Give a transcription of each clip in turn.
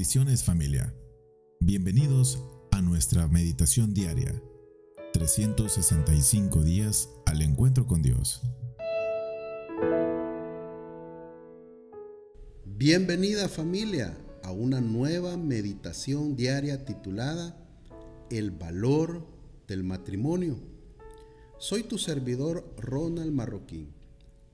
Bendiciones familia. Bienvenidos a nuestra meditación diaria. 365 días al encuentro con Dios. Bienvenida familia a una nueva meditación diaria titulada El valor del matrimonio. Soy tu servidor Ronald Marroquín.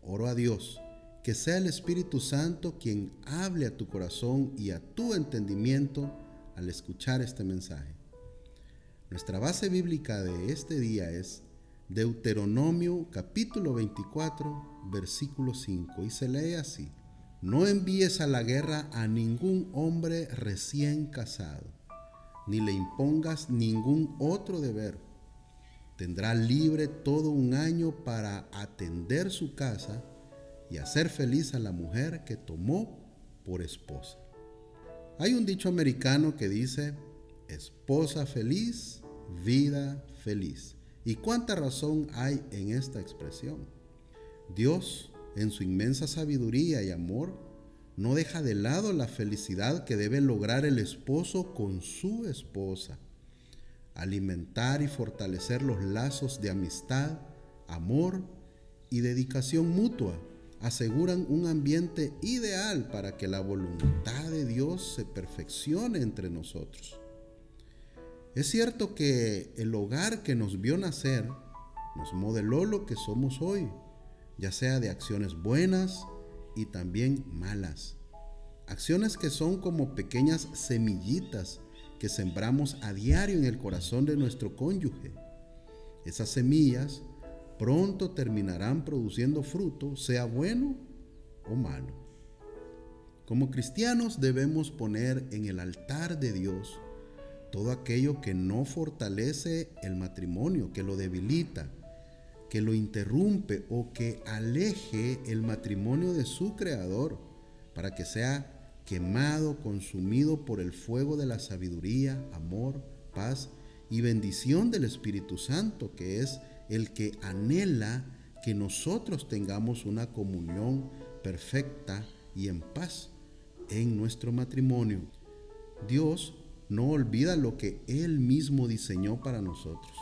Oro a Dios que sea el Espíritu Santo quien hable a tu corazón y a tu entendimiento al escuchar este mensaje. Nuestra base bíblica de este día es Deuteronomio capítulo 24, versículo 5, y se lee así. No envíes a la guerra a ningún hombre recién casado, ni le impongas ningún otro deber. Tendrá libre todo un año para atender su casa y hacer feliz a la mujer que tomó por esposa. Hay un dicho americano que dice, esposa feliz, vida feliz. ¿Y cuánta razón hay en esta expresión? Dios, en su inmensa sabiduría y amor, no deja de lado la felicidad que debe lograr el esposo con su esposa. Alimentar y fortalecer los lazos de amistad, amor y dedicación mutua aseguran un ambiente ideal para que la voluntad de Dios se perfeccione entre nosotros. Es cierto que el hogar que nos vio nacer nos modeló lo que somos hoy, ya sea de acciones buenas y también malas. Acciones que son como pequeñas semillitas que sembramos a diario en el corazón de nuestro cónyuge. Esas semillas pronto terminarán produciendo fruto, sea bueno o malo. Como cristianos debemos poner en el altar de Dios todo aquello que no fortalece el matrimonio, que lo debilita, que lo interrumpe o que aleje el matrimonio de su creador, para que sea quemado, consumido por el fuego de la sabiduría, amor, paz y bendición del Espíritu Santo, que es el que anhela que nosotros tengamos una comunión perfecta y en paz en nuestro matrimonio. Dios no olvida lo que Él mismo diseñó para nosotros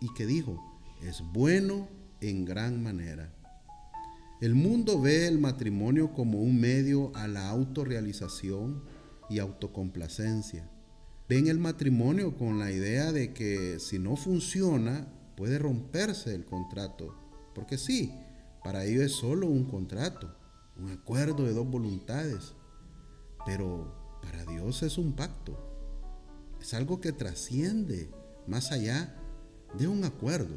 y que dijo, es bueno en gran manera. El mundo ve el matrimonio como un medio a la autorrealización y autocomplacencia. Ven el matrimonio con la idea de que si no funciona, puede romperse el contrato, porque sí, para ello es solo un contrato, un acuerdo de dos voluntades, pero para Dios es un pacto, es algo que trasciende más allá de un acuerdo.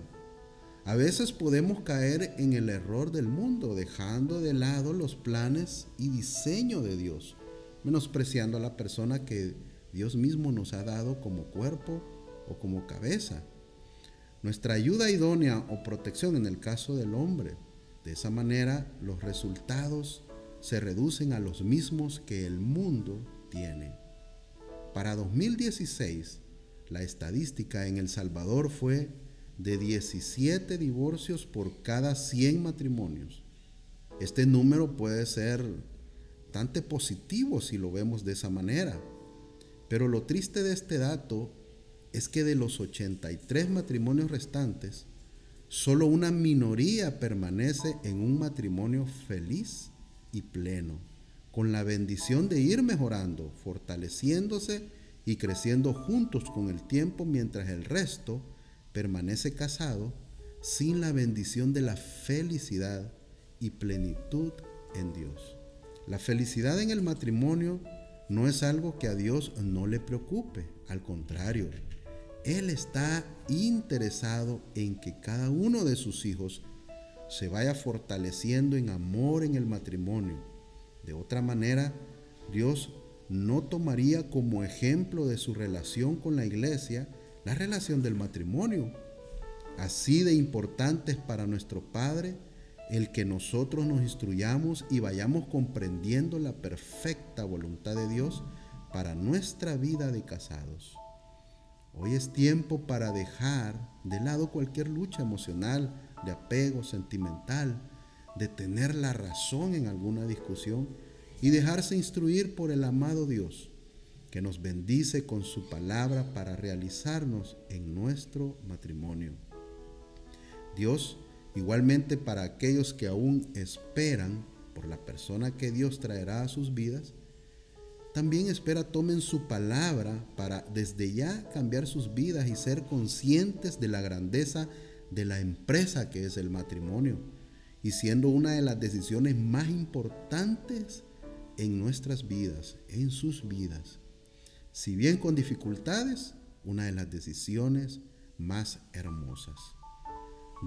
A veces podemos caer en el error del mundo, dejando de lado los planes y diseño de Dios, menospreciando a la persona que Dios mismo nos ha dado como cuerpo o como cabeza nuestra ayuda idónea o protección en el caso del hombre. De esa manera los resultados se reducen a los mismos que el mundo tiene. Para 2016, la estadística en El Salvador fue de 17 divorcios por cada 100 matrimonios. Este número puede ser bastante positivo si lo vemos de esa manera, pero lo triste de este dato es que de los 83 matrimonios restantes, solo una minoría permanece en un matrimonio feliz y pleno, con la bendición de ir mejorando, fortaleciéndose y creciendo juntos con el tiempo, mientras el resto permanece casado sin la bendición de la felicidad y plenitud en Dios. La felicidad en el matrimonio no es algo que a Dios no le preocupe, al contrario, él está interesado en que cada uno de sus hijos se vaya fortaleciendo en amor en el matrimonio. De otra manera, Dios no tomaría como ejemplo de su relación con la iglesia la relación del matrimonio. Así de importante es para nuestro Padre el que nosotros nos instruyamos y vayamos comprendiendo la perfecta voluntad de Dios para nuestra vida de casados. Hoy es tiempo para dejar de lado cualquier lucha emocional, de apego sentimental, de tener la razón en alguna discusión y dejarse instruir por el amado Dios, que nos bendice con su palabra para realizarnos en nuestro matrimonio. Dios, igualmente para aquellos que aún esperan por la persona que Dios traerá a sus vidas, también espera tomen su palabra para desde ya cambiar sus vidas y ser conscientes de la grandeza de la empresa que es el matrimonio y siendo una de las decisiones más importantes en nuestras vidas, en sus vidas si bien con dificultades, una de las decisiones más hermosas.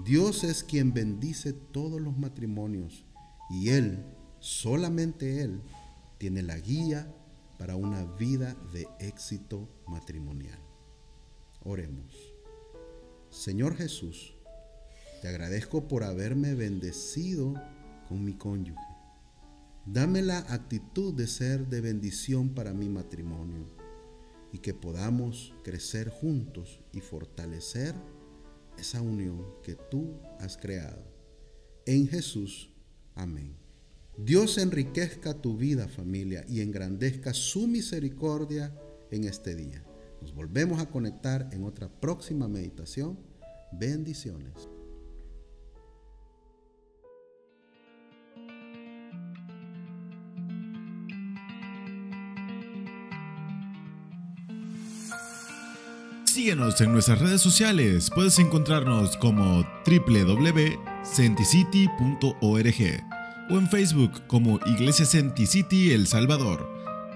Dios es quien bendice todos los matrimonios y Él, solamente Él, tiene la guía para una vida de éxito matrimonial. Oremos. Señor Jesús, te agradezco por haberme bendecido con mi cónyuge. Dame la actitud de ser de bendición para mi matrimonio y que podamos crecer juntos y fortalecer esa unión que tú has creado. En Jesús, amén. Dios enriquezca tu vida familia y engrandezca su misericordia en este día. Nos volvemos a conectar en otra próxima meditación. Bendiciones. Síguenos en nuestras redes sociales. Puedes encontrarnos como www.centicity.org o en Facebook como Iglesia Centicity El Salvador.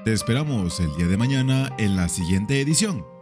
Te esperamos el día de mañana en la siguiente edición.